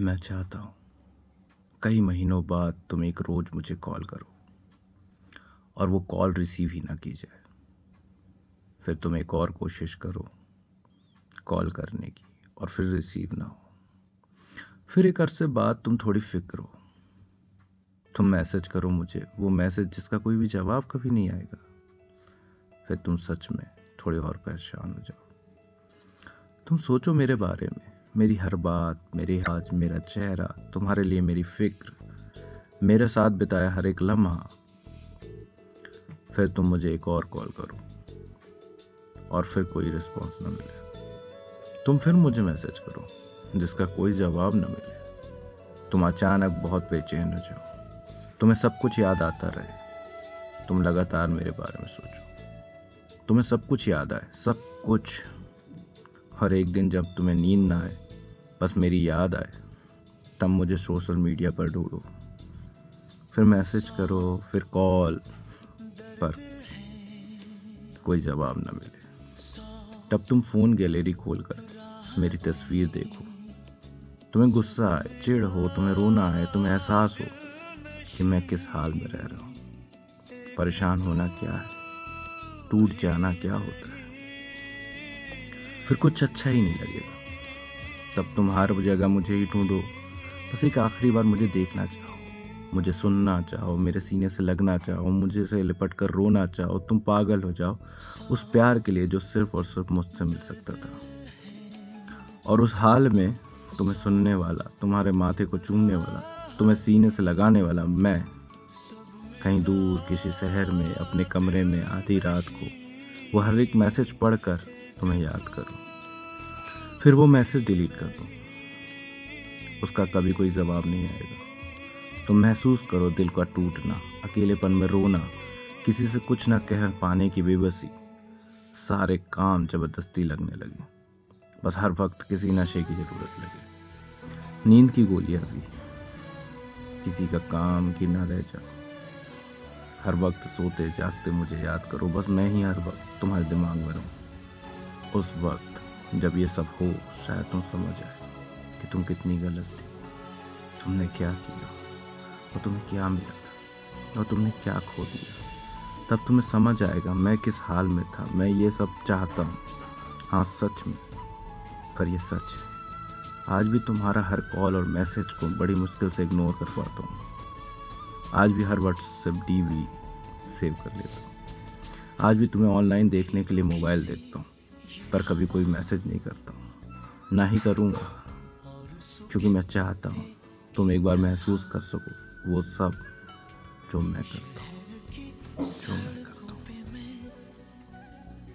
मैं चाहता हूँ, कई महीनों बाद तुम एक रोज़ मुझे कॉल करो और वो कॉल रिसीव ही ना की जाए फिर तुम एक और कोशिश करो कॉल करने की और फिर रिसीव ना हो। फिर एक अरसे बाद तुम थोड़ी फ़िक्र हो। तुम मैसेज करो मुझे, वो मैसेज जिसका कोई भी जवाब कभी नहीं आएगा। फिर तुम सच में थोड़े और परेशान हो जाओ। तुम सोचो मेरे बारे में। मेरी हर बात, मेरे आज, मेरा चेहरा, तुम्हारे लिए मेरी फ़िक्र, मेरे साथ बिताया हर एक लम्हा। फिर तुम मुझे एक और कॉल करो और फिर कोई रिस्पॉन्स ना मिले। तुम फिर मुझे मैसेज करो, जिसका कोई जवाब न मिले। तुम अचानक बहुत बेचैन हो जाओ। तुम्हें सब कुछ याद आता रहे। तुम लगातार मेरे बारे में सोचो। तुम्हें सब कुछ याद आए, सब कुछ हर एक दिन जब तुम्हें नींद ना आए, बस मेरी याद आए, तब मुझे सोशल मीडिया पर ढूंढो। फिर मैसेज करो, फिर कॉल, पर कोई जवाब ना मिले। तब तुम फ़ोन गैलरी खोल कर मेरी तस्वीर देखो। तुम्हें गुस्सा आए चिड़ हो, तुम्हें रोना आए, तुम्हें एहसास हो कि मैं किस हाल में रह रहा हूँ। परेशान होना क्या है? टूट जाना क्या होता है? फिर कुछ अच्छा ही नहीं लगेगा। तब तुम हर जगह मुझे ही ढूंढो। बस एक आखिरी बार मुझे देखना चाहो। मुझे सुनना चाहो, मेरे सीने से लगना चाहो, मुझे से लिपट कर रोना चाहो, तुम पागल हो जाओ। उस प्यार के लिए जो सिर्फ़ और सिर्फ़ मुझसे मिल सकता था। और उस हाल में तुम्हें सुनने वाला, तुम्हारे माथे को चूमने वाला, तुम्हें सीने से लगाने वाला मैं कहीं दूर किसी शहर में, अपने कमरे में, आधी रात को, वो हर एक मैसेज पढ़कर तुम्हें याद करूँ। फिर वो मैसेज डिलीट कर दूँ। उसका कभी कोई जवाब नहीं आएगा। तुम महसूस करो दिल का टूटना, अकेलेपन में रोना, किसी से कुछ ना कह पाने की बेबसी। सारे काम ज़बरदस्ती लगने लगे। बस हर वक्त किसी नशे की ज़रूरत लगे। नींद की गोलियाँ भी किसी का काम की ना रह जाओ हर वक्त सोते जागते मुझे याद करो। बस मैं ही हर वक्त तुम्हारे दिमाग में रहूँ। उस वक्त जब ये सब हो शायद तुम समझ आए कि तुम कितनी गलत थी। तुमने क्या किया? और तुम्हें क्या मिला था? और तुमने क्या खो दिया? तब तुम्हें समझ आएगा मैं किस हाल में था। मैं ये सब चाहता हूँ। हाँ सच में। पर ये सच है। आज भी तुम्हारा हर कॉल और मैसेज को बड़ी मुश्किल से इग्नोर कर पाता हूँ। आज भी हर व्हाट्सएप डी सेव कर लेता हूँ। आज भी तुम्हें ऑनलाइन देखने के लिए मोबाइल देखता हूँ। पर कभी कोई मैसेज नहीं करता हूँ। ना ही करूँगा, क्योंकि मैं चाहता हूँ तुम एक बार महसूस कर सको वो सब जो मैं करता हूँ। जो मैं